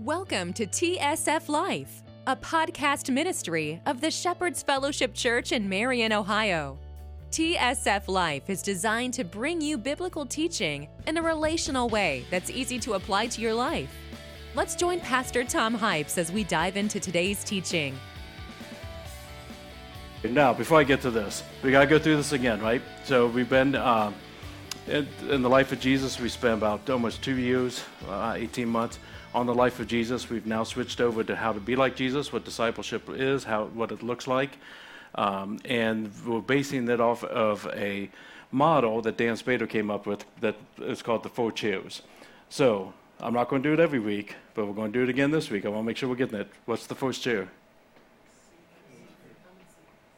Welcome to TSF Life, a podcast ministry of the Shepherd's Fellowship Church in Marion, Ohio. TSF Life is designed to bring you biblical teaching in a relational way that's easy to apply to your life. Let's join Pastor Tom Hypes as we dive into today's teaching. Now, before I get to this, we got to go through this again, right? So we've been uh, in, in, the life of Jesus. We spent about almost two years, uh, 18 months on the life of Jesus. We've now switched over to how to be like Jesus, what discipleship is, how what it looks like, um, and we're basing that off of a model that Dann Spader came up with that is called the four chairs. So I'm not going to do it every week, but we're going to do it again this week. I want to make sure we're getting it. What's the first chair?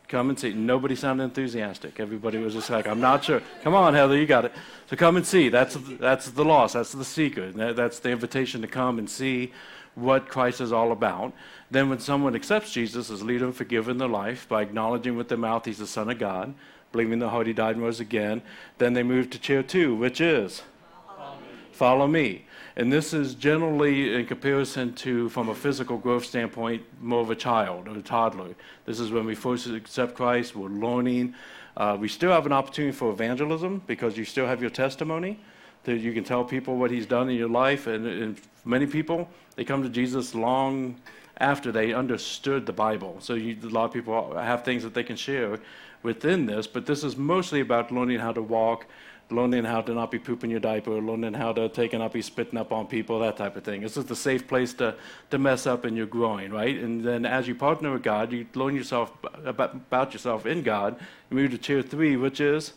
Come and see. Nobody sounded enthusiastic. Everybody was just like, I'm not sure. Come on, Heather, you got it. So come and see. That's, that's the loss. That's the secret. That's the invitation to come and see what Christ is all about. Then, when someone accepts Jesus as leader and forgiver in their life by acknowledging with their mouth he's the Son of God, believing the heart he died and rose again, then they move to chair two, which is follow me. Follow me. And this is generally, in comparison to, from a physical growth standpoint, more of a child or a toddler. This is when we first accept Christ, we're learning. Uh, we still have an opportunity for evangelism because you still have your testimony that you can tell people what He's done in your life. And, and many people, they come to Jesus long after they understood the Bible. So you, a lot of people have things that they can share within this, but this is mostly about learning how to walk learning how to not be pooping your diaper, learning how to take and not be spitting up on people, that type of thing. This is a safe place to, to mess up and you're growing, right? And then as you partner with God, you learn yourself about, about yourself in God. You move to tier three, which is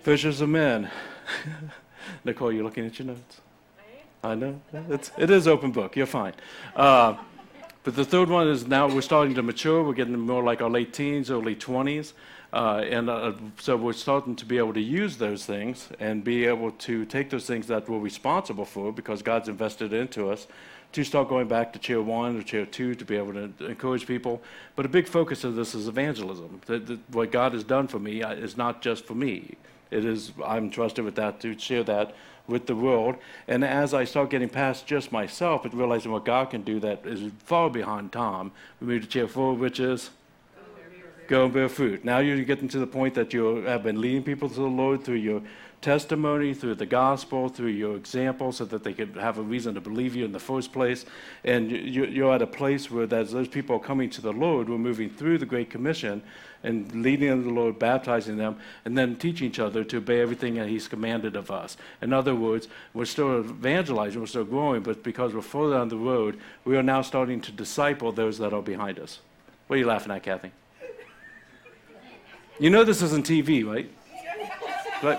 fishers of men. Nicole, you're looking at your notes. I know. It's, it is open book. You're fine. Uh, but the third one is now we're starting to mature. We're getting more like our late teens, early 20s. Uh, and uh, so we're starting to be able to use those things and be able to take those things that we're responsible for because God's invested into us to start going back to chair one or chair two to be able to encourage people. But a big focus of this is evangelism. That, that what God has done for me uh, is not just for me. It is I'm trusted with that to share that with the world. And as I start getting past just myself and realizing what God can do that is far behind Tom, we move to chair four, which is go and bear fruit. Now you're getting to the point that you have been leading people to the Lord through your testimony, through the gospel, through your example, so that they could have a reason to believe you in the first place. And you're at a place where, as those people are coming to the Lord, we're moving through the Great Commission and leading them to the Lord, baptizing them, and then teaching each other to obey everything that He's commanded of us. In other words, we're still evangelizing, we're still growing, but because we're further down the road, we are now starting to disciple those that are behind us. What are you laughing at, Kathy? You know this isn't TV, right? But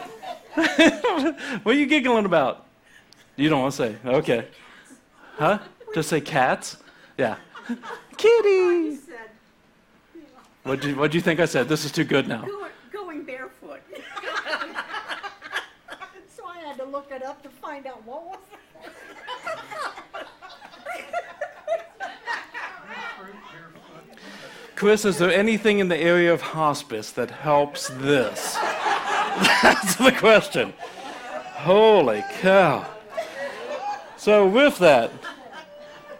what are you giggling about? You don't want to say. Okay. Huh? Just say cats? Yeah. Kitty. What do you, what do you think I said? This is too good now. Going, going barefoot. so I had to look it up to find out what was Chris, is there anything in the area of hospice that helps this? That's the question. Holy cow. So, with that,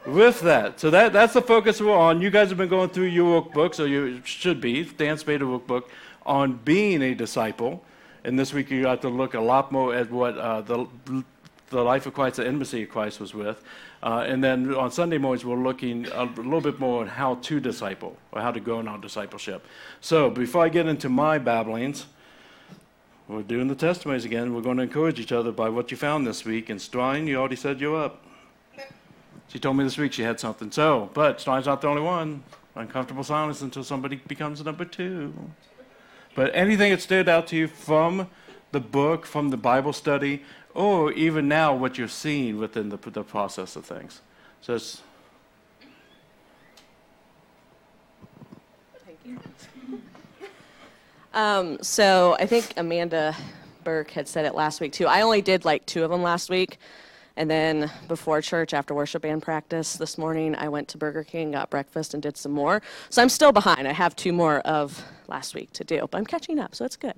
with that, so that, that's the focus we're on. You guys have been going through your workbook, so you should be, Dann Spader workbook, on being a disciple. And this week you got to look a lot more at what uh, the, the life of Christ, the intimacy of Christ was with. Uh, and then on Sunday mornings, we're looking a little bit more on how to disciple or how to grow in our discipleship. So before I get into my babblings, we're doing the testimonies again. We're going to encourage each other by what you found this week. And Strine, you already said you're up. She told me this week she had something. So, but Strine's not the only one. Uncomfortable silence until somebody becomes number two. But anything that stood out to you from the book, from the Bible study, or even now what you're seeing within the, the process of things. So it's. Thank you. Um, so I think Amanda Burke had said it last week too. I only did like two of them last week. And then before church, after worship band practice this morning, I went to Burger King, got breakfast, and did some more. So I'm still behind. I have two more of last week to do, but I'm catching up, so it's good.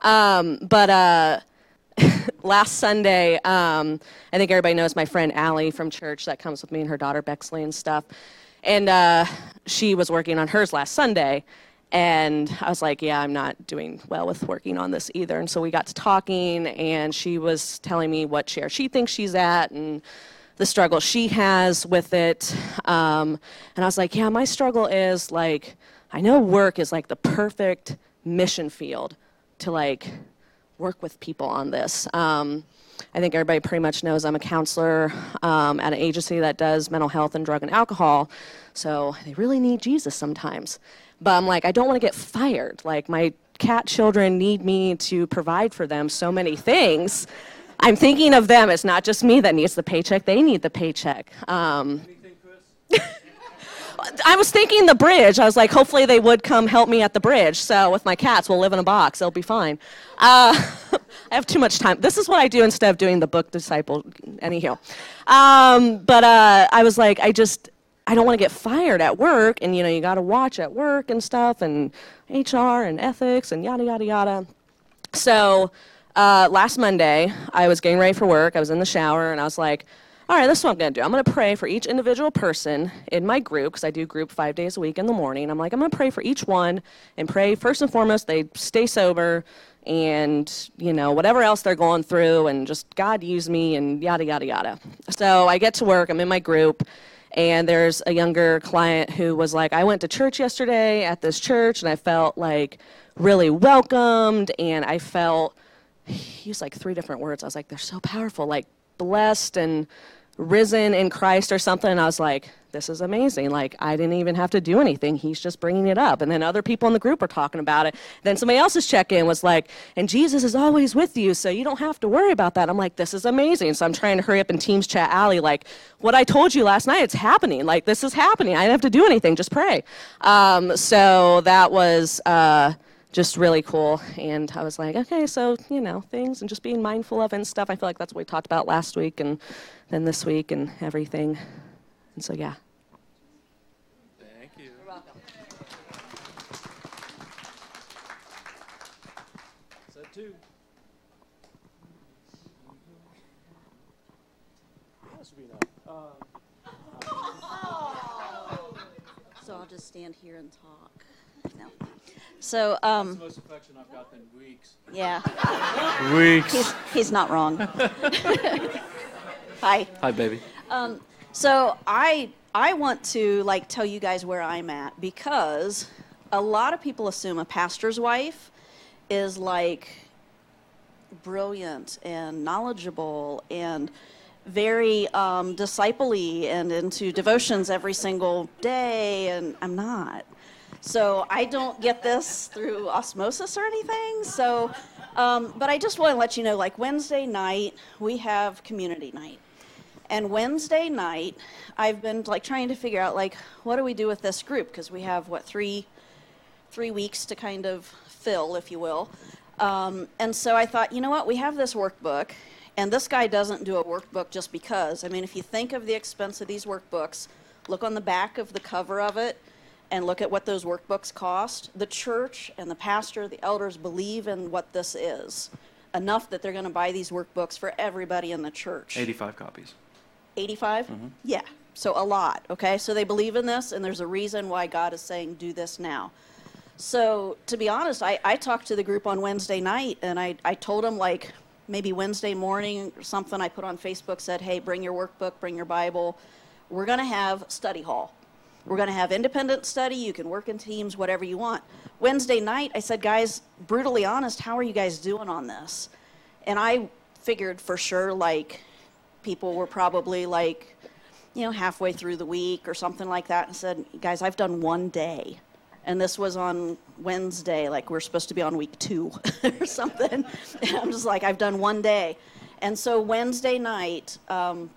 Um, but uh, last Sunday, um, I think everybody knows my friend Allie from church that comes with me and her daughter Bexley and stuff. And uh, she was working on hers last Sunday. And I was like, yeah, I'm not doing well with working on this either. And so we got to talking, and she was telling me what chair she thinks she's at and the struggle she has with it. Um, and I was like, yeah, my struggle is like, I know work is like the perfect mission field to like work with people on this. Um, I think everybody pretty much knows I'm a counselor um, at an agency that does mental health and drug and alcohol. So they really need Jesus sometimes. But I'm like, I don't want to get fired. Like, my cat children need me to provide for them so many things. I'm thinking of them. It's not just me that needs the paycheck, they need the paycheck. Um, I was thinking the bridge. I was like, hopefully they would come help me at the bridge. So with my cats, we'll live in a box. It'll be fine. Uh, I have too much time. This is what I do instead of doing the book disciple. Anyhow, um, but uh, I was like, I just, I don't want to get fired at work, and you know, you got to watch at work and stuff, and HR and ethics and yada yada yada. So uh, last Monday, I was getting ready for work. I was in the shower, and I was like, all right, this is what I'm going to do. I'm going to pray for each individual person in my group, because I do group five days a week in the morning. I'm like, I'm going to pray for each one and pray first and foremost they stay sober and, you know, whatever else they're going through and just God use me and yada, yada, yada. So I get to work, I'm in my group, and there's a younger client who was like, I went to church yesterday at this church and I felt like really welcomed and I felt, he used like three different words. I was like, they're so powerful, like blessed and risen in Christ or something. I was like, this is amazing. Like, I didn't even have to do anything. He's just bringing it up. And then other people in the group are talking about it. Then somebody else's check in was like, and Jesus is always with you, so you don't have to worry about that. I'm like, this is amazing. So I'm trying to hurry up in Teams chat Allie, like, what I told you last night, it's happening. Like, this is happening. I didn't have to do anything, just pray. Um, so that was. Uh, just really cool. And I was like, okay, so, you know, things and just being mindful of and stuff. I feel like that's what we talked about last week and then this week and everything. And so, yeah. Thank you. You're welcome. Set two. Oh. So I'll just stand here and talk. No. So, um, Most affection I've gotten in weeks. yeah, Weeks. he's, he's not wrong. Hi. Hi, baby. So I I want to like tell you guys where I'm at because a lot of people assume a pastor's wife is like brilliant and knowledgeable and very um, disciple-y and into devotions every single day, and I'm not. So I don't get this through osmosis or anything. So, um, but I just want to let you know, like Wednesday night we have community night. And Wednesday night, I've been like trying to figure out like what do we do with this group because we have what three three weeks to kind of fill, if you will. Um, and so I thought, you know what, we have this workbook, and this guy doesn't do a workbook just because. I mean, if you think of the expense of these workbooks, look on the back of the cover of it and look at what those workbooks cost. The church and the pastor, the elders believe in what this is enough that they're going to buy these workbooks for everybody in the church. 85 copies. 85? Mm-hmm. Yeah. So a lot, okay? So they believe in this, and there's a reason why God is saying, do this now. So to be honest, I, I talked to the group on Wednesday night, and I, I told them, like, maybe Wednesday morning or something, I put on Facebook, said, hey, bring your workbook, bring your Bible. We're going to have study hall. We're going to have independent study. You can work in teams, whatever you want. Wednesday night, I said, guys, brutally honest, how are you guys doing on this? And I figured for sure, like, people were probably like, you know, halfway through the week or something like that, and said, guys, I've done one day. And this was on Wednesday, like we're supposed to be on week two or something. And I'm just like, I've done one day. And so Wednesday night, um,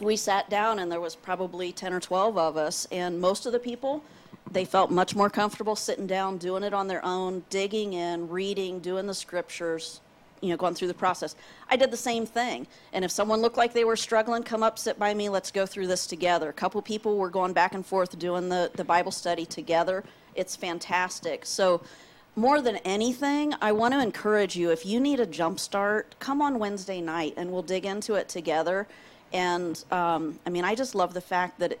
we sat down and there was probably 10 or 12 of us and most of the people they felt much more comfortable sitting down doing it on their own digging in reading doing the scriptures you know going through the process. I did the same thing. And if someone looked like they were struggling come up sit by me let's go through this together. A couple people were going back and forth doing the, the bible study together. It's fantastic. So more than anything, I want to encourage you if you need a jump start, come on Wednesday night and we'll dig into it together. And um, I mean, I just love the fact that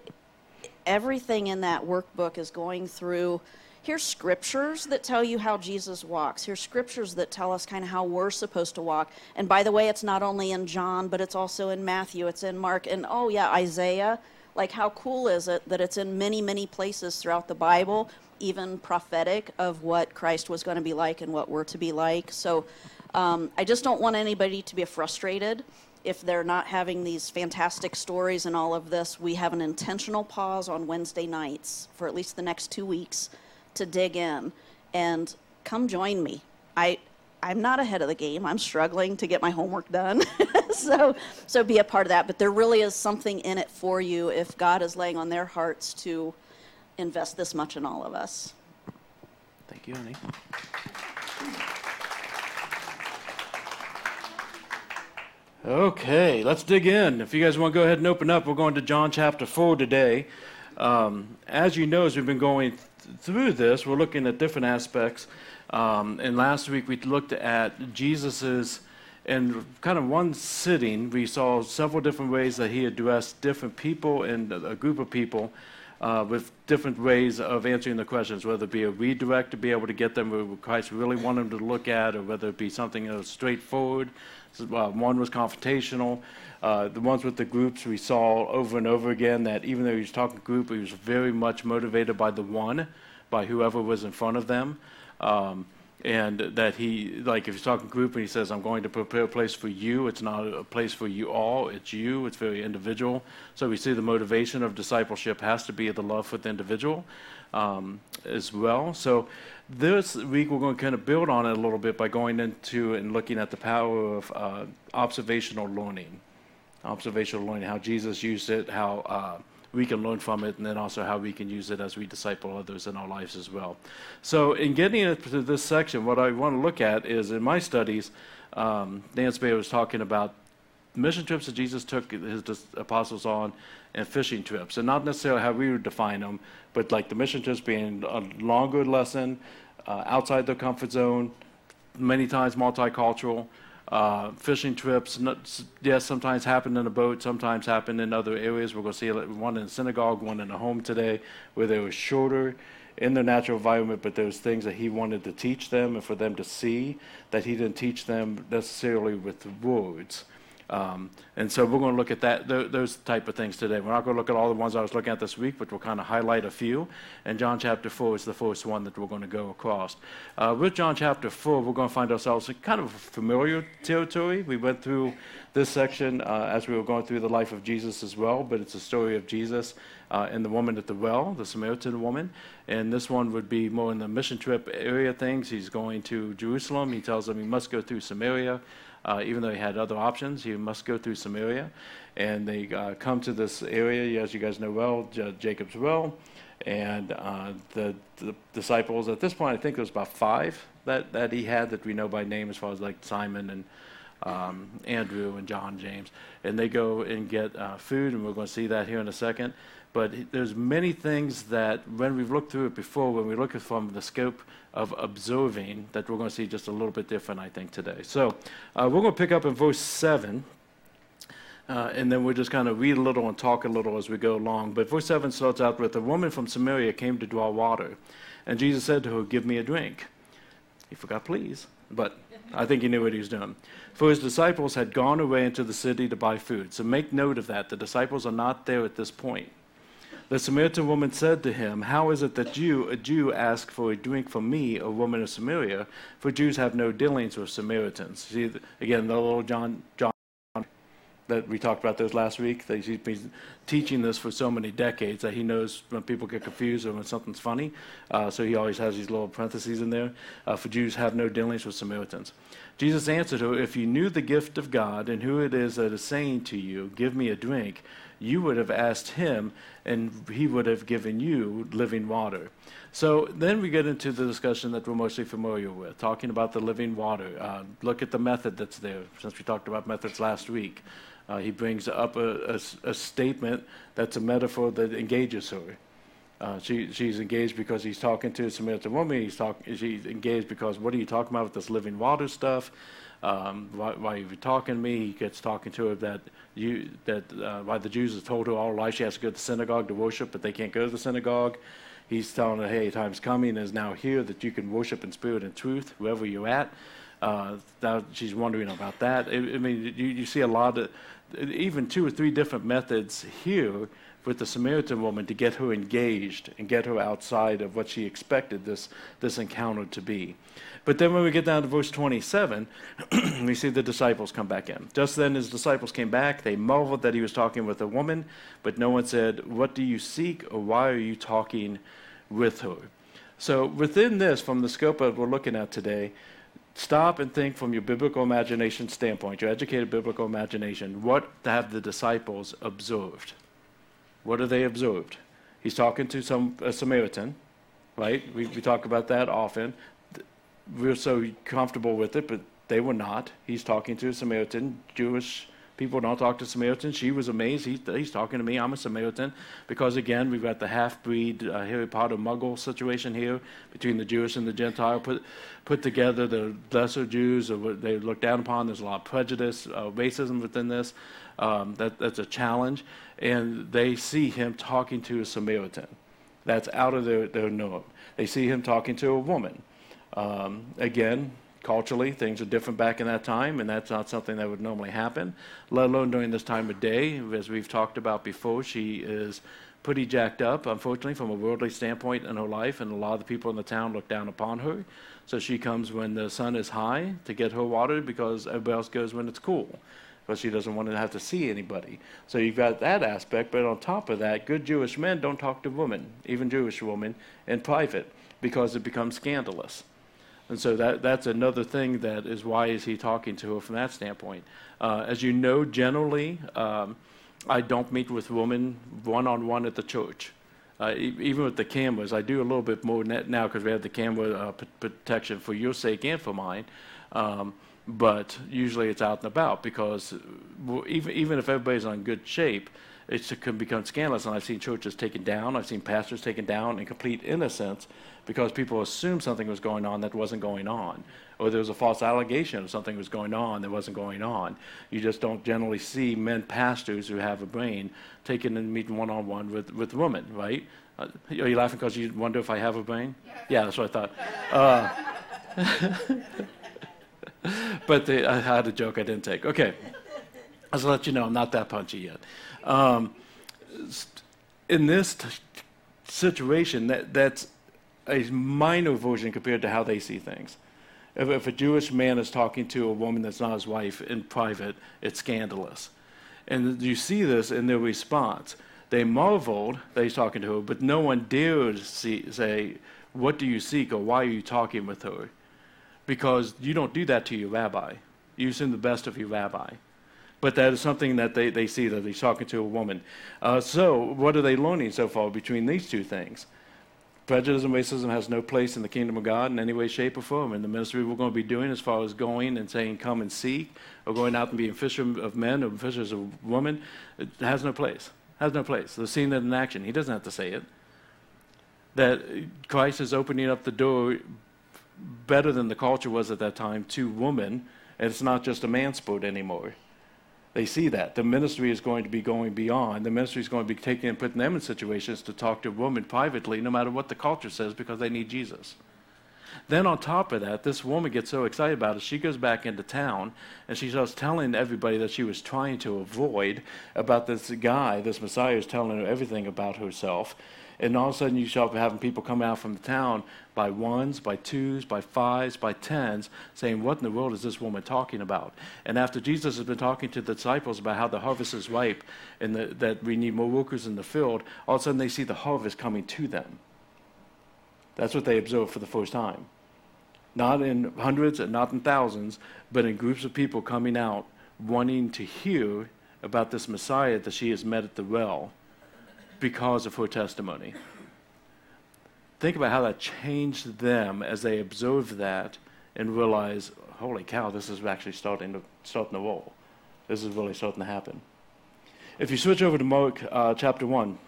everything in that workbook is going through. Here's scriptures that tell you how Jesus walks. Here's scriptures that tell us kind of how we're supposed to walk. And by the way, it's not only in John, but it's also in Matthew, it's in Mark, and oh, yeah, Isaiah. Like, how cool is it that it's in many, many places throughout the Bible, even prophetic of what Christ was going to be like and what we're to be like? So um, I just don't want anybody to be frustrated if they're not having these fantastic stories and all of this. We have an intentional pause on Wednesday nights for at least the next two weeks to dig in and come join me. I I'm not ahead of the game. I'm struggling to get my homework done. so so be a part of that, but there really is something in it for you if God is laying on their hearts to invest this much in all of us. Thank you, honey. Okay, let's dig in. If you guys want to go ahead and open up, we're going to John chapter 4 today. Um, as you know, as we've been going th- through this, we're looking at different aspects. Um, and last week we looked at Jesus's, in kind of one sitting, we saw several different ways that he addressed different people and a group of people uh, with different ways of answering the questions, whether it be a redirect to be able to get them what Christ really wanted them to look at, or whether it be something that was straightforward. So, uh, one was confrontational. Uh, the ones with the groups we saw over and over again that even though he was talking group, he was very much motivated by the one, by whoever was in front of them. Um, and that he, like if he's talking group and he says, I'm going to prepare a place for you, it's not a place for you all, it's you, it's very individual. So we see the motivation of discipleship has to be the love for the individual um, as well. So this week we're going to kind of build on it a little bit by going into and looking at the power of uh, observational learning. Observational learning, how Jesus used it, how uh, we can learn from it, and then also how we can use it as we disciple others in our lives as well. So, in getting into this section, what I want to look at is in my studies, um, Dan Spay was talking about mission trips that Jesus took his apostles on and fishing trips, and not necessarily how we would define them, but like the mission trips being a longer lesson, uh, outside their comfort zone, many times multicultural. Uh, fishing trips, yes, sometimes happen in a boat, sometimes happen in other areas. We're going to see one in synagogue, one in a home today, where they were shorter in their natural environment, but there's things that he wanted to teach them and for them to see that he didn't teach them necessarily with words. Um, and so we're going to look at that, th- those type of things today. We're not going to look at all the ones I was looking at this week, but we'll kind of highlight a few. And John chapter 4 is the first one that we're going to go across. Uh, with John chapter 4, we're going to find ourselves in kind of familiar territory. We went through this section uh, as we were going through the life of Jesus as well, but it's a story of Jesus uh, and the woman at the well, the Samaritan woman. And this one would be more in the mission trip area things. He's going to Jerusalem. He tells them he must go through Samaria. Uh, even though he had other options, he must go through Samaria. And they uh, come to this area, as you guys know well, J- Jacob's Well. And uh, the, the, disciples, at this point, I think there was about five that, that he had that we know by name, as far as like Simon and um, Andrew and John James. And they go and get uh, food, and we're going to see that here in a second. But there's many things that, when we've looked through it before, when we look at from the scope of observing, that we're going to see just a little bit different, I think, today. So uh, we're going to pick up in verse 7. Uh, and then we'll just kind of read a little and talk a little as we go along. But verse 7 starts out with A woman from Samaria came to draw water. And Jesus said to her, Give me a drink. He forgot, please. But I think he knew what he was doing. For his disciples had gone away into the city to buy food. So make note of that. The disciples are not there at this point. The Samaritan woman said to him, How is it that you, a Jew, ask for a drink from me, a woman of Samaria? For Jews have no dealings with Samaritans. See, again, the little John, John that we talked about those last week. That he's been teaching this for so many decades that he knows when people get confused or when something's funny. Uh, so he always has these little parentheses in there. Uh, for Jews have no dealings with Samaritans. Jesus answered her, If you knew the gift of God and who it is that is saying to you, Give me a drink, you would have asked him, and he would have given you living water. So then we get into the discussion that we're mostly familiar with, talking about the living water. Uh, look at the method that's there, since we talked about methods last week. Uh, he brings up a, a, a, statement that's a metaphor that engages her. Uh, she, she's engaged because he's talking to a Samaritan woman. He's talk, she's engaged because what are you talking about with this living water stuff? Um, why, why are you talking to me? He gets talking to her that you that uh, why the Jews have told her all her life she has to go to the synagogue to worship, but they can't go to the synagogue. He's telling her, hey, time's coming is now here that you can worship in spirit and truth, wherever you're at. Uh, now she's wondering about that. I, I mean, you, you see a lot of, even two or three different methods here with the Samaritan woman to get her engaged and get her outside of what she expected this, this encounter to be. But then when we get down to verse 27, we see the disciples come back in. Just then his disciples came back. They marveled that he was talking with a woman, but no one said, What do you seek, or why are you talking with her? So within this, from the scope of what we're looking at today, stop and think from your biblical imagination standpoint, your educated biblical imagination, what have the disciples observed? What have they observed? He's talking to some a Samaritan, right? We, we talk about that often. We're so comfortable with it, but they were not. He's talking to a Samaritan. Jewish people don't talk to Samaritans. She was amazed. He, he's talking to me. I'm a Samaritan. Because again, we've got the half breed uh, Harry Potter muggle situation here between the Jewish and the Gentile put, put together. The lesser Jews, they look down upon. There's a lot of prejudice, uh, racism within this. Um, that, that's a challenge. And they see him talking to a Samaritan. That's out of their, their norm. They see him talking to a woman. Um, again, culturally, things are different back in that time, and that's not something that would normally happen, let alone during this time of day. As we've talked about before, she is pretty jacked up, unfortunately, from a worldly standpoint in her life, and a lot of the people in the town look down upon her. So she comes when the sun is high to get her water because everybody else goes when it's cool but she doesn't want to have to see anybody. So you've got that aspect, but on top of that, good Jewish men don't talk to women, even Jewish women, in private because it becomes scandalous. And so that, that's another thing that is why is he talking to her from that standpoint. Uh, as you know, generally, um, I don't meet with women one on one at the church. Uh, e- even with the cameras, I do a little bit more now because we have the camera uh, p- protection for your sake and for mine. Um, but usually it's out and about because even even if everybody's on good shape, it can become scandalous. And I've seen churches taken down. I've seen pastors taken down in complete innocence because people assumed something was going on that wasn't going on, or there was a false allegation of something was going on that wasn't going on. You just don't generally see men pastors who have a brain taking and meeting one on one with with women, right? Uh, are you laughing because you wonder if I have a brain? Yeah, that's what I thought. Uh, but the, I had a joke I didn't take. Okay. I'll let you know I'm not that punchy yet. Um, in this t- situation, that, that's a minor version compared to how they see things. If, if, a Jewish man is talking to a woman that's not his wife in private, it's scandalous. And you see this in their response. They marveled that he's talking to her, but no one dared see, say, What do you seek, or why are you talking with her? because you don't do that to your rabbi. You assume the best of your rabbi. But that is something that they, they see that he's talking to a woman. Uh, so, what are they learning so far between these two things? Prejudice and racism has no place in the kingdom of God in any way, shape, or form. And the ministry we're going to be doing, as far as going and saying, come and seek, or going out and being fishers of men or fishers of women, it has no place. It has no place. They're seeing it in action. He doesn't have to say it. That Christ is opening up the door better than the culture was at that time to women, and it's not just a man sport anymore. They see that. The ministry is going to be going beyond. The ministry is going to be taking and putting them in situations to talk to women privately, no matter what the culture says, because they need Jesus. Then, on top of that, this woman gets so excited about it, she goes back into town and she starts telling everybody that she was trying to avoid about this guy, this Messiah is telling her everything about herself and all of a sudden you start having people come out from the town by ones, by twos, by fives, by tens, saying, What in the world is this woman talking about? And after Jesus has been talking to the disciples about how the harvest is ripe and the, that we need more workers in the field, all of a sudden they see the harvest coming to them. That's what they observe for the first time. Not in hundreds and not in thousands, but in groups of people coming out wanting to hear about this Messiah that she has met at the well because of her testimony. Think about how that changed them as they observed that and realized, holy cow, this is actually starting to starting to roll. This is really starting to happen. If you switch over to Mark uh, chapter one,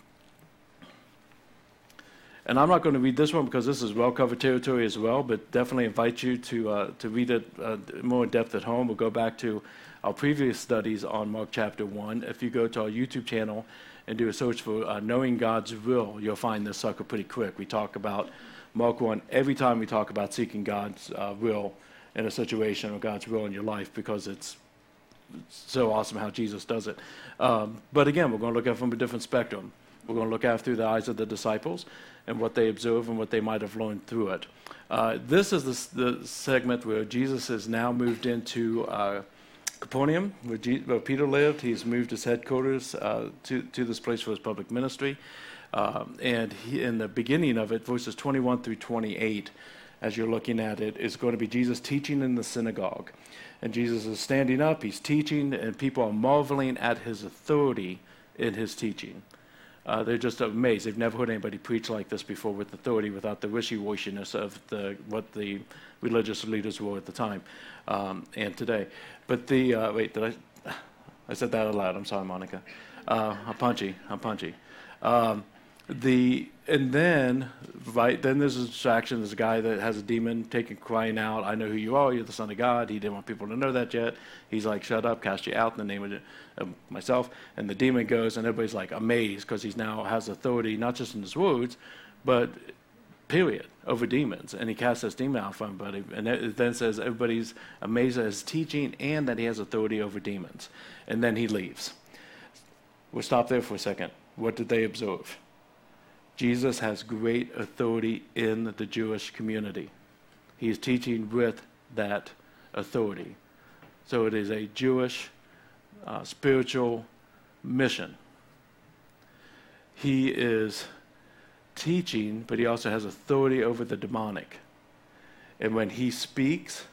And I'm not going to read this one because this is well covered territory as well, but definitely invite you to, uh, to read it uh, more in depth at home. We'll go back to our previous studies on Mark chapter 1. If you go to our YouTube channel and do a search for uh, Knowing God's Will, you'll find this sucker pretty quick. We talk about Mark 1 every time we talk about seeking God's uh, will in a situation or God's will in your life because it's so awesome how Jesus does it. Um, but again, we're going to look at it from a different spectrum. We're going to look at it through the eyes of the disciples and what they observe and what they might have learned through it. Uh, this is the, the, segment where Jesus has now moved into uh, Capernaum, where, G- where, Peter lived. He's moved his headquarters uh, to, to this place for his public ministry. Um, and he, in the beginning of it, verses 21 through 28, as you're looking at it, is going to be Jesus teaching in the synagogue. And Jesus is standing up, he's teaching, and people are marveling at his authority in his teaching. Uh, they're just amazed. They've never heard anybody preach like this before with authority without the wishy-washiness of the, what the religious leaders were at the time um, and today. But the, uh, wait, did I, I said that out loud. I'm sorry, Monica. Uh, I'm punchy. I'm punchy. Um, the and then right then there's a distraction. There's a guy that has a demon taking crying out, "I know who you are. You're the Son of God." He didn't want people to know that yet. He's like, "Shut up, cast you out in the name of, myself." And the demon goes, and everybody's like amazed because he now has authority, not just in his words, but period over demons. And he casts this demon out from everybody, and it then says everybody's amazed at his teaching and that he has authority over demons. And then he leaves. We'll stop there for a second. What did they observe? Jesus has great authority in the Jewish community. He is teaching with that authority. So it is a Jewish uh, spiritual mission. He is teaching, but he also has authority over the demonic. And when he speaks,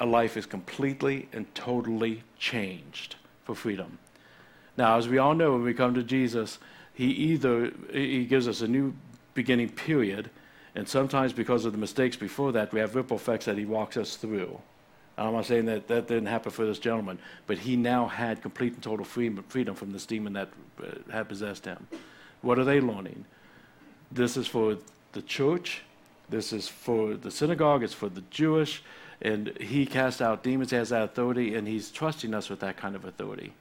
a life is completely and totally changed for freedom. Now, as we all know, when we come to Jesus, he either he gives us a new beginning period, and sometimes because of the mistakes before that, we have ripple effects that he walks us through. I'm not saying that that didn't happen for this gentleman, but he now had complete and total freedom, freedom from this demon that uh, had possessed him. What are they learning? This is for the church. This is for the synagogue. It's for the Jewish. And he casts out demons, he has that authority, and he's trusting us with that kind of authority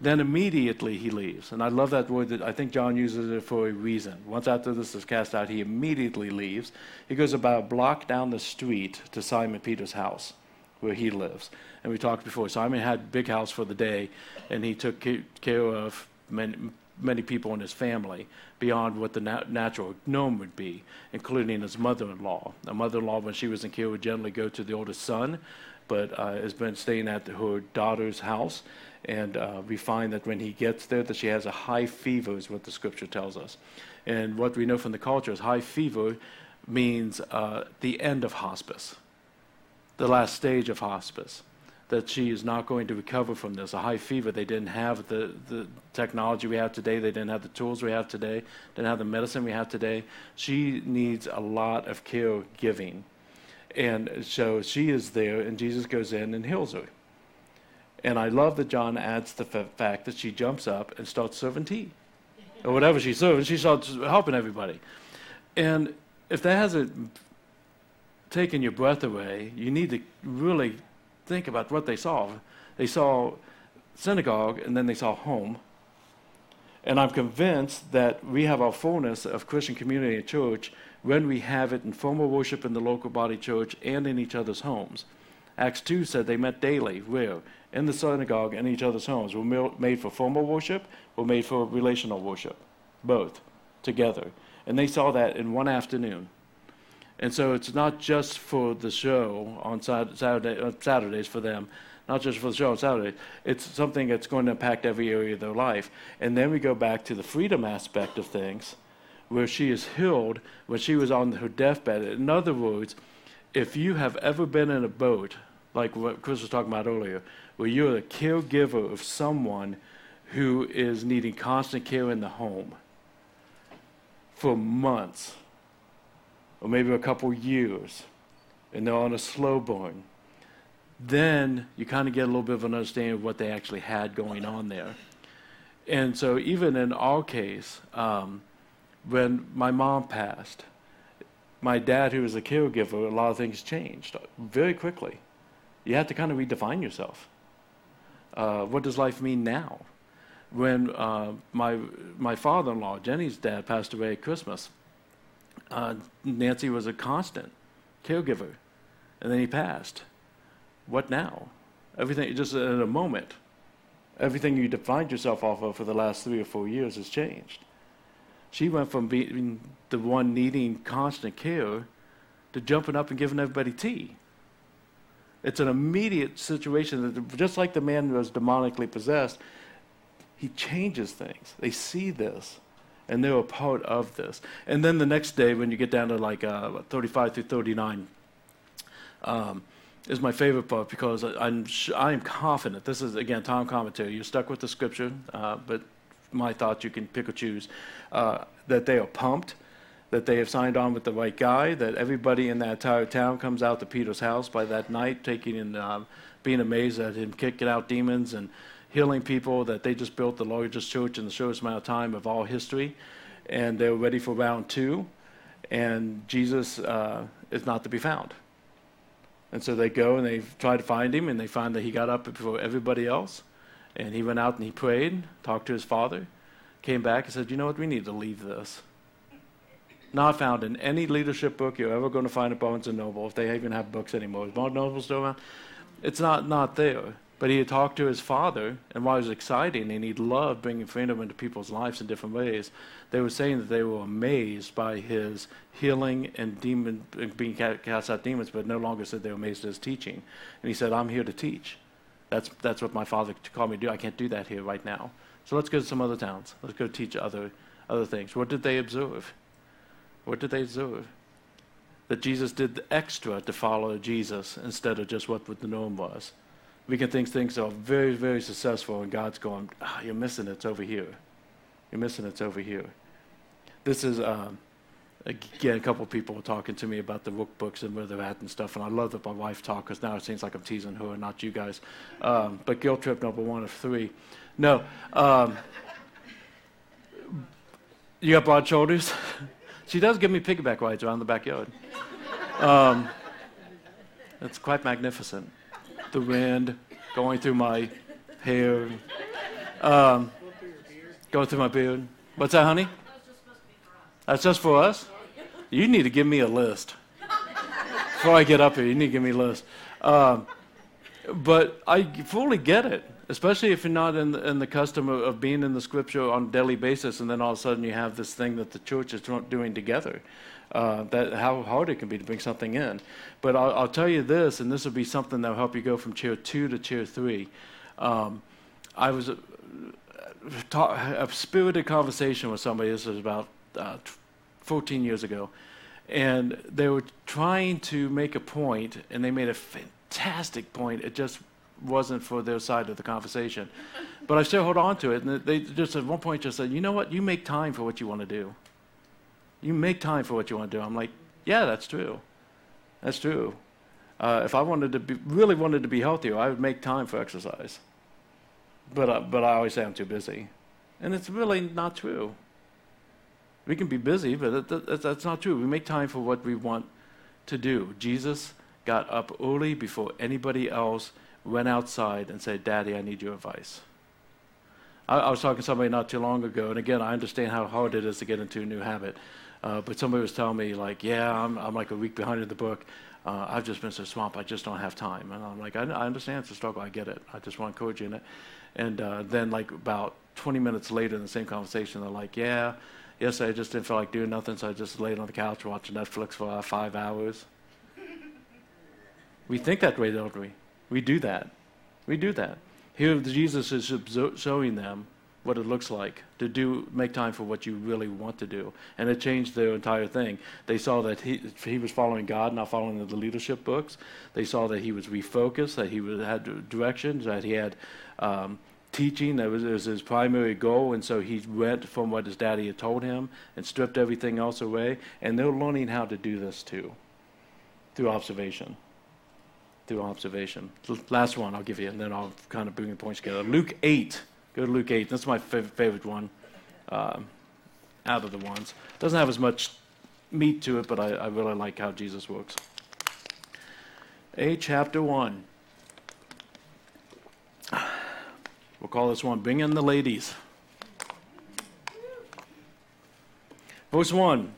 then immediately he leaves. And I love that word that I think John uses it for a reason. Once after this is cast out, he immediately leaves. He goes about a block down the street to Simon Peter's house where he lives. And we talked before, Simon had a big house for the day, and he took care of many, many people in his family beyond what the nat- natural norm would be, including his mother-in-law. A mother-in-law, when she was in care, would generally go to the oldest son, but uh, has been staying at her daughter's house and uh, we find that when he gets there, that she has a high fever, is what the scripture tells us. And what we know from the culture is high fever means uh, the end of hospice, the last stage of hospice. That she is not going to recover from this. A high fever, they didn't have the, the technology we have today, they didn't have the tools we have today, didn't have the medicine we have today. She needs a lot of care giving. And so she is there, and Jesus goes in and heals her. And I love that John adds the f- fact that she jumps up and starts serving tea. Or whatever she's serving, she starts helping everybody. And if that hasn't taken your breath away, you need to really think about what they saw. They saw synagogue and then they saw home. And I'm convinced that we have our fullness of Christian community and church when we have it in formal worship in the local body church and in each other's homes. Acts 2 said they met daily. Where? In the synagogue and each other's homes. Were made for formal worship or made for relational worship? Both together. And they saw that in one afternoon. And so it's not just for the show on Saturday, uh, Saturdays for them, not just for the show on Saturday. It's something that's going to impact every area of their life. And then we go back to the freedom aspect of things, where she is healed when she was on her deathbed. In other words, if you have ever been in a boat like what Chris was talking about earlier, where you're a caregiver of someone who is needing constant care in the home for months or maybe a couple years and they're on a slow burn, then you kind of get a little bit of an understanding of what they actually had going on there. And so, even in our case, um, when my mom passed, my dad, who was a caregiver, a lot of things changed very quickly. You have to kind of redefine yourself. Uh, what does life mean now? When uh, my, my father in law, Jenny's dad, passed away at Christmas, uh, Nancy was a constant caregiver, and then he passed. What now? Everything, just in a moment, everything you defined yourself off of for the last three or four years has changed. She went from being the one needing constant care to jumping up and giving everybody tea. It's an immediate situation that, just like the man who was demonically possessed, he changes things. They see this, and they're a part of this. And then the next day, when you get down to like uh, 35 through 39, um, is my favorite part because I'm sh- I am confident. This is again time commentary. You're stuck with the scripture, uh, but my thoughts you can pick or choose. Uh, that they are pumped, that they have signed on with the right guy, that everybody in that entire town comes out to Peter's house by that night, taking and uh, being amazed at him kicking out demons and healing people. That they just built the largest church in the shortest amount of time of all history, and they're ready for round two, and Jesus uh, is not to be found. And so they go and they try to find him, and they find that he got up before everybody else. And he went out and he prayed, talked to his father, came back and said, You know what? We need to leave this. Not found in any leadership book you're ever going to find at Barnes and Noble, if they even have books anymore. Is Barnes Noble still around? It's not, not there. But he had talked to his father, and while it was exciting and he loved bringing freedom into people's lives in different ways, they were saying that they were amazed by his healing and demon being cast out demons, but no longer said they were amazed at his teaching. And he said, "I'm here to teach. That's that's what my father called me to do. I can't do that here right now. So let's go to some other towns. Let's go teach other other things. What did they observe? What did they observe? That Jesus did the extra to follow Jesus instead of just what the norm was." we can think things are very, very successful, and God's going, oh, You're missing it, it's over here. You're missing it, it's over here. This is, um, again, a couple people were talking to me about the workbooks and where they're at and stuff, and I love that my wife talked because now it seems like I'm teasing her and not you guys. Um, but guilt trip number one of three. No. Um, you got broad shoulders? she does give me piggyback rides around the backyard. Um, it's quite magnificent the wind going through my hair, um, going through my beard. What's that, honey? That's just for us? You need to give me a list. Before I get up here, you need to give me a list. Um, but I fully get it, especially if you're not in the, in the custom of, of, being in the scripture on a daily basis, and then all of a sudden you have this thing that the church is doing together uh, that how hard it can be to bring something in. But I'll, I'll, tell you this, and this will be something that will help you go from chair two to chair three. Um, I was a, a, spirited conversation with somebody. This was about uh, 14 years ago, and they were trying to make a point, and they made a fantastic point. It just wasn't for their side of the conversation. But I still hold on to it. And they just at one point just said, you know what? You make time for what you want to do. You make time for what you want to do. I'm like, yeah, that's true. That's true. Uh, if I wanted to be, really wanted to be healthier, I would make time for exercise. But, uh, but I always say I'm too busy. And it's really not true. We can be busy, but that, that's not true. We make time for what we want to do. Jesus got up early before anybody else went outside and said, Daddy, I need your advice. I, I was talking to somebody not too long ago, and again, I understand how hard it is to get into a new habit. Uh, but somebody was telling me, like, yeah, I'm, I'm like a week behind in the book. Uh, I've just been so swamped, I just don't have time. And I'm like, I, I understand it's a struggle, I get it. I just want to encourage you in it. And uh, then, like, about 20 minutes later in the same conversation, they're like, yeah, yesterday I just didn't feel like doing nothing, so I just laid on the couch watching Netflix for five hours. we think that way, don't we? We do that. We do that. Here, Jesus is showing them what it looks like to do make time for what you really want to do. And it changed their entire thing. They saw that he, he was following god not following the leadership books. They saw that he was refocused that he had directions that he had um, teaching that was, was, his primary goal. And so he went from what his daddy had told him and stripped everything else away. And they're learning how to do this too through observation through observation last one i'll give you and then i'll kind of bring the points together luke 8 Go to Luke 8. That's my favorite one. Um, out of the ones. Doesn't have as much meat to it, but I, I really like how Jesus works. A chapter 1. We'll call this one Bring in the Ladies. Verse 1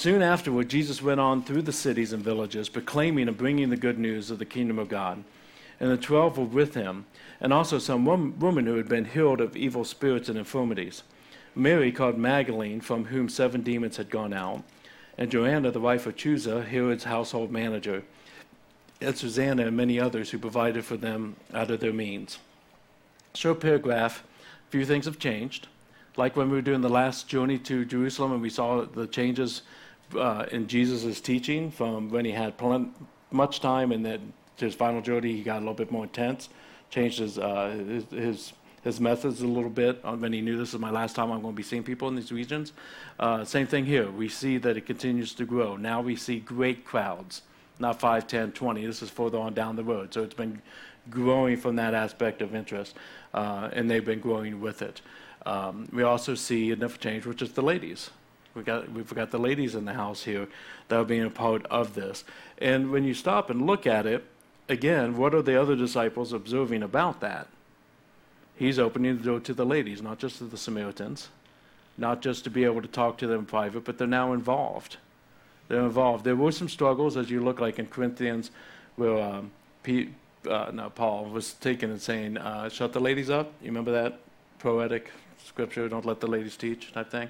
Soon afterward, Jesus went on through the cities and villages, proclaiming and bringing the good news of the kingdom of God. And the twelve were with him, and also some woman who had been healed of evil spirits and infirmities. Mary, called Magdalene, from whom seven demons had gone out, and Joanna, the wife of Chuza, Herod's household manager, and Susanna and many others who provided for them out of their means. Short paragraph, a few things have changed. Like when we were doing the last journey to Jerusalem and we saw the changes uh, in Jesus' teaching from when he had plen- much time and then to his final journey he got a little bit more intense, changed his, uh, his, his his methods a little bit when he knew this is my last time I'm going to be seeing people in these regions. Uh, same thing here. We see that it continues to grow. Now we see great crowds, not 5, 10, 20. This is further on down the road. So it's been growing from that aspect of interest, uh, and they've been growing with it. Um, we also see different change, which is the ladies. We got we've got the ladies in the house here that are being a part of this. And when you stop and look at it, again, what are the other disciples observing about that? He's opening the door to the ladies, not just to the Samaritans, not just to be able to talk to them in private, but they're now involved. They're involved. There were some struggles, as you look like in Corinthians, where um, Pete, uh, no, Paul was taken and saying, uh, "Shut the ladies up." You remember that poetic scripture? Don't let the ladies teach, type thing.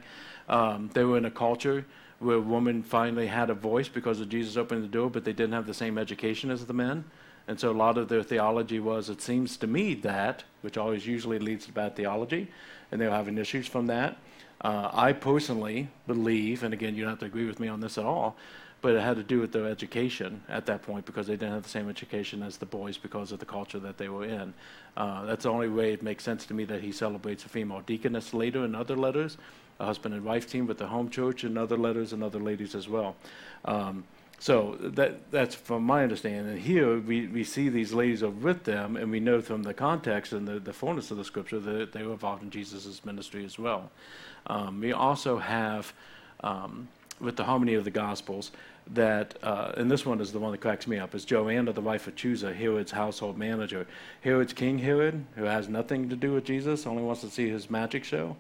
Um, they were in a culture where women finally had a voice because of Jesus opening the door, but they didn't have the same education as the men. And so a lot of their theology was, it seems to me that, which always usually leads to bad theology, and they were having issues from that. Uh, I personally believe, and again, you don't have to agree with me on this at all, but it had to do with their education at that point because they didn't have the same education as the boys because of the culture that they were in. Uh, that's the only way it makes sense to me that he celebrates a female deaconess later in other letters, a husband and wife team with the home church, in other letters and other ladies as well. Um, so that, that's from my understanding. And here we, we see these ladies are with them, and we know from the context and the, the fullness of the scripture that they were involved in Jesus' ministry as well. Um, we also have, um, with the harmony of the Gospels, that, uh, and this one is the one that cracks me up, is Joanna, the wife of Chuza, Herod's household manager. Herod's King Herod, who has nothing to do with Jesus, only wants to see his magic show.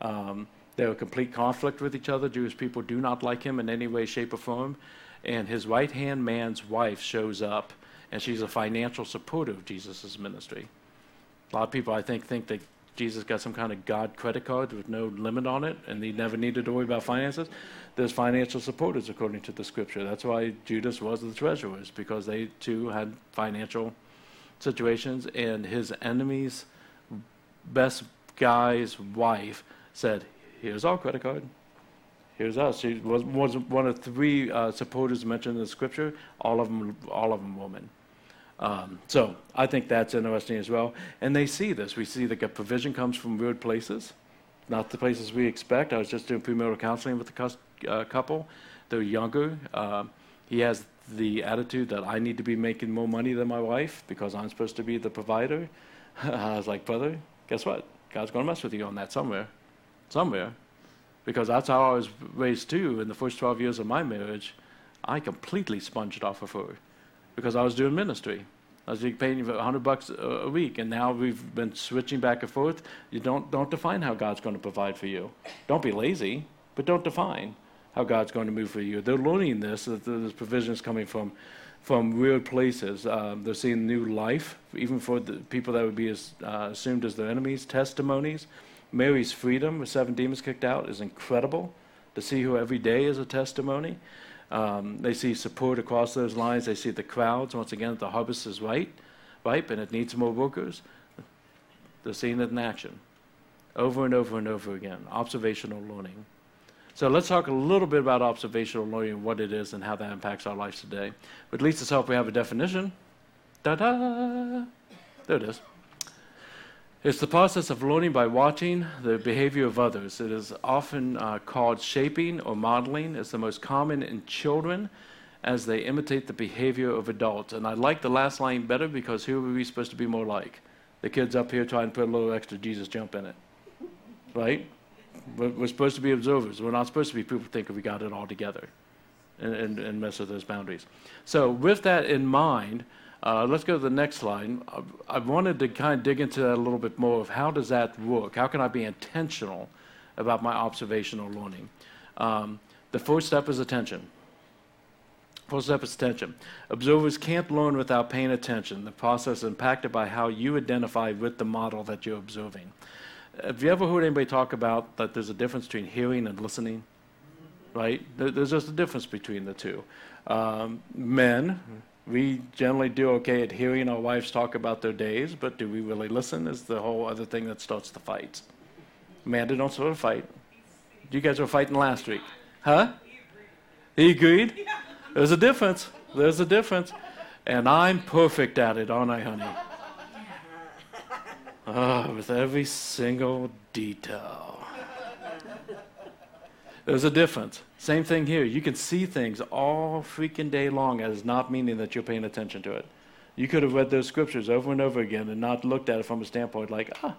Um, they're in complete conflict with each other. Jewish people do not like him in any way, shape, or form and his right hand man's wife shows up, and she's a financial supporter of Jesus' ministry. A lot of people, I think, think that Jesus got some kind of God credit card with no limit on it, and he never needed to worry about finances. There's financial supporters according to the scripture. That's why Judas was the treasurers, because they too had financial situations, and his enemy's best guy's wife said, Here's our credit card. Here's us. She was, was one of three uh, supporters mentioned in the scripture. All of them, all of them women. Um, so I think that's interesting as well. And they see this. We see that provision comes from weird places, not the places we expect. I was just doing premarital counseling with a uh, couple. They're younger. Uh, he has the attitude that I need to be making more money than my wife because I'm supposed to be the provider. I was like, brother, guess what? God's going to mess with you on that somewhere. Somewhere because that's how I was raised too. In the first 12 years of my marriage, I completely sponged off of her because I was doing ministry. I was being paid 100 bucks a week, and now we've been switching back and forth. You don't don't define how God's going to provide for you. Don't be lazy, but don't define how God's going to move for you. They're learning this. That there's provisions coming from from weird places. Um, they're seeing new life, even for the people that would be as, uh, assumed as their enemies. Testimonies. Mary's freedom with seven demons kicked out is incredible. To see who every day is a testimony. Um, they see support across those lines. They see the crowds. Once again, the harvest is right, ripe, and it needs more workers. They're seeing it in action over and over and over again. Observational learning. So let's talk a little bit about observational learning, what it is, and how that impacts our lives today. But at least it's help we have a definition. Da! There it is. It's the process of learning by watching the behavior of others. It is often uh, called shaping or modeling. It's the most common in children as they imitate the behavior of adults. And I like the last line better because who are we supposed to be more like? The kids up here trying to put a little extra Jesus jump in it. Right? We're, supposed to be observers. We're not supposed to be people who think we got it all together and, and, and mess with those boundaries. So, with that in mind, uh, let's go to the next slide. I, wanted to kind of dig into that a little bit more of how does that work? How can I be intentional about my observational learning? Um, the first step is attention. First step is attention. Observers can't learn without paying attention. The process is impacted by how you identify with the model that you're observing. Have you ever heard anybody talk about that there's a difference between hearing and listening? Right? There's just a difference between the two. Um, men, we generally do okay at hearing our wives talk about their days, but do we really listen? Is the whole other thing that starts the fights. Amanda don't start a fight. You guys were fighting last week. Huh? He agreed? There's a difference. There's a difference. And I'm perfect at it, aren't I, honey? Oh, with every single detail. There's a difference. Same thing here. You can see things all freaking day long as not meaning that you're paying attention to it. You could have read those scriptures over and over again and not looked at it from a standpoint like, ah,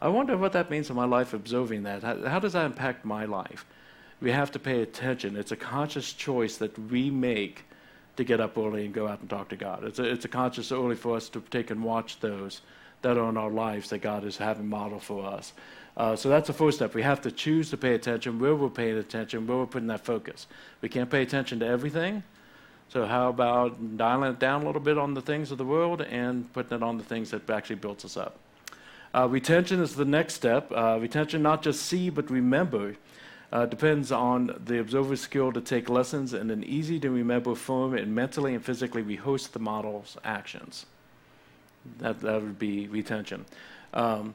I wonder what that means in my life observing that. How, how does that impact my life? We have to pay attention. It's a conscious choice that we make to get up early and go out and talk to God. It's a, it's a conscious early for us to take and watch those that are in our lives that God is having model for us. Uh, so that's the first step. We have to choose to pay attention where we're paying attention, where we're putting that focus. We can't pay attention to everything. So how about dialing it down a little bit on the things of the world and putting it on the things that actually builds us up? Uh, retention is the next step. Uh, retention, not just see, but remember, uh, depends on the observer's skill to take lessons in an easy to remember form and mentally and physically rehearse the model's actions. That, that would be retention. Um,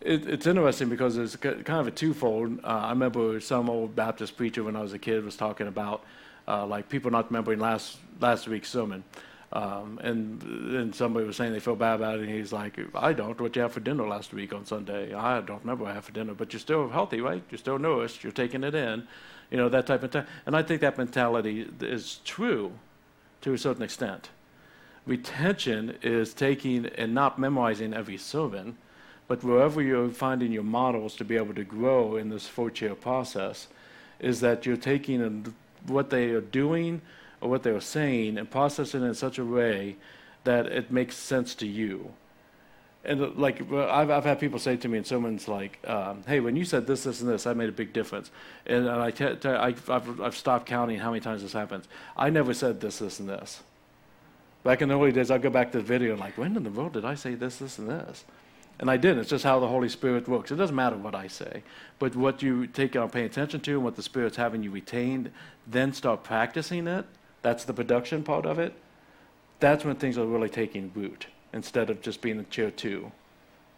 it, it's interesting because it's kind of a twofold. Uh, I remember some old Baptist preacher when I was a kid was talking about uh, like people not remembering last last week's sermon. Um, and then somebody was saying they feel bad about it, and he's like, I don't. What you have for dinner last week on Sunday? I don't remember what I had for dinner, but you're still healthy, right? You're still nourished. You're taking it in, you know, that type of thing. And I think that mentality is true to a certain extent. Retention is taking and not memorizing every sermon, but wherever you're finding your models to be able to grow in this four-chair process, is that you're taking what they are doing or what they are saying and processing it in such a way that it makes sense to you. And uh, like I've, I've had people say to me, and someone's like, um, "Hey, when you said this, this, and this, I made a big difference." And, and I t- t- I, I've, I've stopped counting how many times this happens. I never said this, this, and this. Back in the early days, I'd go back to the video and like, when in the world did I say this, this, and this? And I didn't. It's just how the Holy Spirit works. It doesn't matter what I say, but what you take on paying attention to and what the Spirit's having you retained, then start practicing it that's the production part of it. That's when things are really taking root instead of just being a chair two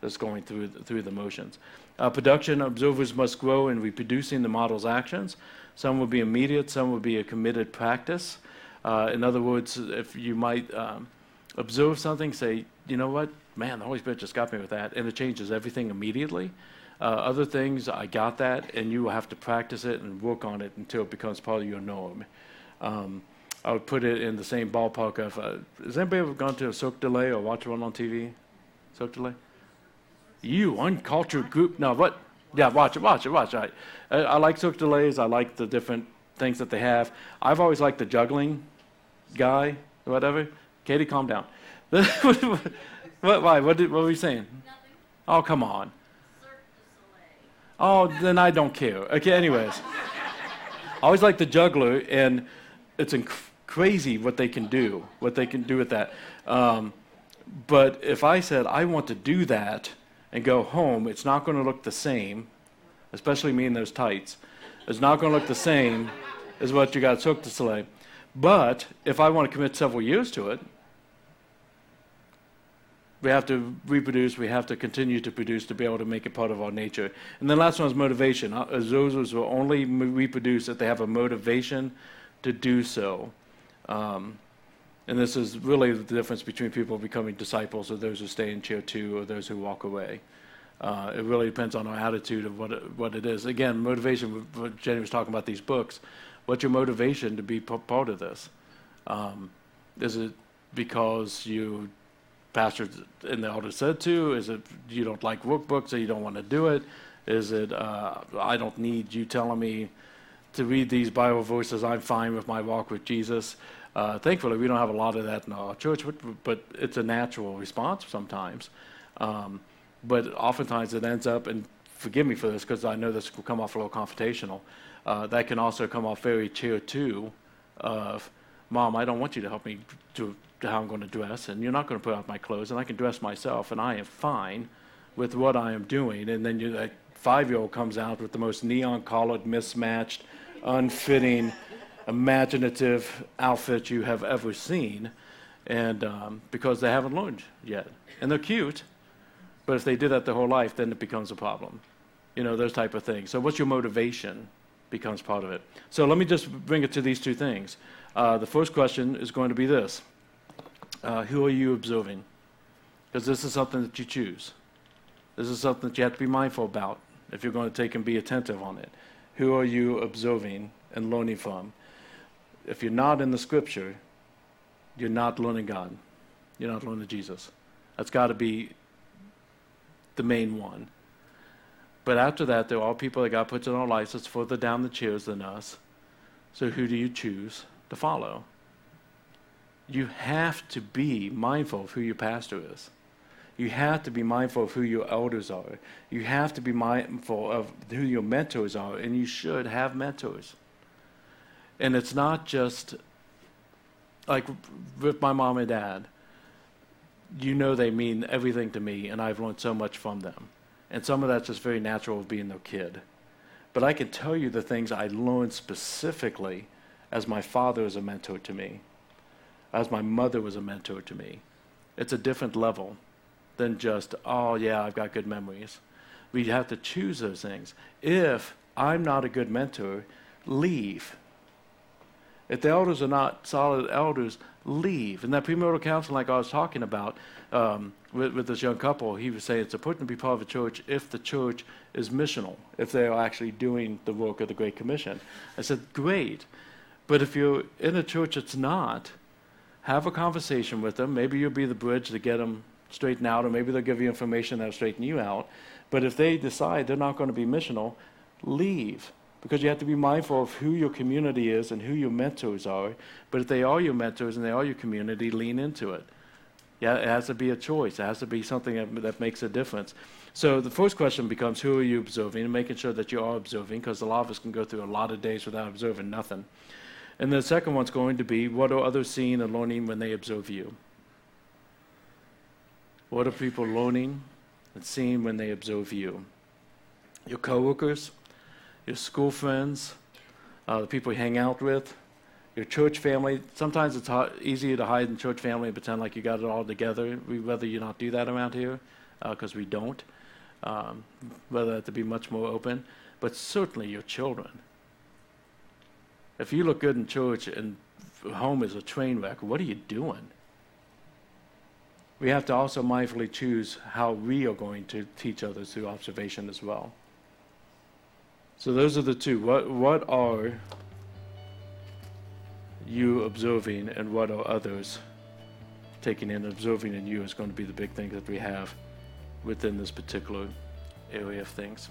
that's going through, through the motions. Uh, production observers must grow in reproducing the model's actions. Some will be immediate, some will be a committed practice. Uh, in other words, if you might um, observe something, say, you know what, man, the Holy Spirit just got me with that, and it changes everything immediately. Uh, other things, I got that, and you will have to practice it and work on it until it becomes part of your norm. Um, I would put it in the same ballpark of. Uh, has anybody ever gone to a du Soleil or watched one on TV? Du Soleil? You uncultured group. No, what? Yeah, watch it, watch it, watch it. I, I like du Soleils. I like the different things that they have. I've always liked the juggling guy, whatever. Katie, calm down. what, why? What, did, what were you saying? Nothing. Oh, come on. Oh, then I don't care. Okay, anyways. I always like the juggler, and it's inc- crazy what they can do, what they can do with that. Um, but if I said, I want to do that and go home, it's not going to look the same, especially me in those tights. It's not going to look the same as what you got Cirque du Soleil. But if I want to commit several years to it, we have to reproduce, we have to continue to produce to be able to make it part of our nature. And the last one is motivation. Zozos will only reproduce if they have a motivation to do so. Um, and this is really the difference between people becoming disciples or those who stay in chair two or those who walk away. Uh, it really depends on our attitude of what it, what it is. Again, motivation. Jenny was talking about these books. What's your motivation to be part of this? Um, is it because you pastors and the elder said to? Is it you don't like workbooks or you don't want to do it? Is it, uh, I don't need you telling me to read these Bible verses, I'm fine with my walk with Jesus? Uh, thankfully, we don't have a lot of that in our church, but, but it's a natural response sometimes. Um, but oftentimes it ends up, and forgive me for this because I know this will come off a little confrontational, uh, that can also come off very chair two of, Mom, I don't want you to help me to, how I'm going to dress, and you're not going to put out my clothes, and I can dress myself, and I am fine with what I am doing. And then you, that five year old comes out with the most neon colored, mismatched, unfitting, imaginative outfit you have ever seen, and um, because they haven't learned yet. And they're cute, but if they did that their whole life, then it becomes a problem. You know, those type of things. So, what's your motivation becomes part of it. So, let me just bring it to these two things. Uh, the first question is going to be this uh, Who are you observing? Because this is something that you choose. This is something that you have to be mindful about if you're going to take and be attentive on it. Who are you observing and learning from? If you're not in the scripture, you're not learning God. You're not learning Jesus. That's got to be the main one. But after that, there are all people that God puts in our lives that's further down the chairs than us. So who do you choose to follow? You have to be mindful of who your pastor is. You have to be mindful of who your elders are. You have to be mindful of who your mentors are, and you should have mentors. And it's not just like with my mom and dad, you know they mean everything to me, and I've learned so much from them. And some of that's just very natural of being their kid. But I can tell you the things I learned specifically as my father was a mentor to me, as my mother was a mentor to me. It's a different level than just, oh, yeah, I've got good memories. We have to choose those things. If I'm not a good mentor, leave. If the elders are not solid elders, leave. And that premarital counseling, like I was talking about um, with, with, this young couple, he was saying it's important to be part of a church if the church is missional, if they are actually doing the work of the Great Commission. I said, great. But if you're in a church that's not, have a conversation with them. Maybe you'll be the bridge to get them straightened out, or maybe they'll give you information that'll straighten you out. But if they decide they're not going to be missional, leave because you have to be mindful of who your community is and who your mentors are. But if they are your mentors and they are your community, lean into it. Yeah, it has to be a choice. It has to be something that, makes a difference. So the first question becomes who are you observing and making sure that you are observing because a lot of us can go through a lot of days without observing nothing. And the second one's going to be what are others seeing and learning when they observe you? What are people learning and seeing when they observe you? Your coworkers, your school friends, uh, the people you hang out with, your church family. Sometimes it's hard, easier to hide in church family and pretend like you got it all together. We'd rather you not do that around here because uh, we don't. Um, rather to be much more open, but certainly your children. If you look good in church and home is a train wreck, what are you doing? We have to also mindfully choose how we are going to teach others through observation as well. So those are the two. What what are you observing and what are others taking in observing in you is going to be the big thing that we have within this particular area of things.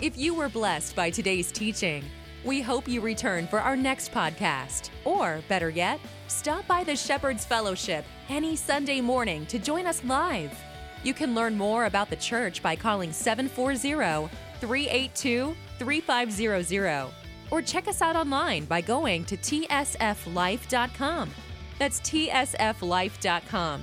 If you were blessed by today's teaching, we hope you return for our next podcast. Or, better yet, stop by the Shepherd's Fellowship any Sunday morning to join us live. You can learn more about the church by calling 740 382 3500 or check us out online by going to tsflife.com. That's tsflife.com.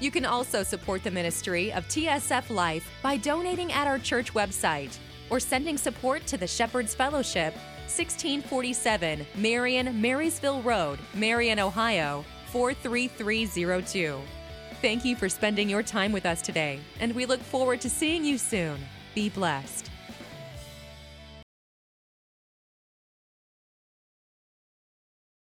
You can also support the ministry of TSF Life by donating at our church website or sending support to the Shepherd's Fellowship, 1647 Marion Marysville Road, Marion, Ohio 43302. Thank you for spending your time with us today, and we look forward to seeing you soon. Be blessed.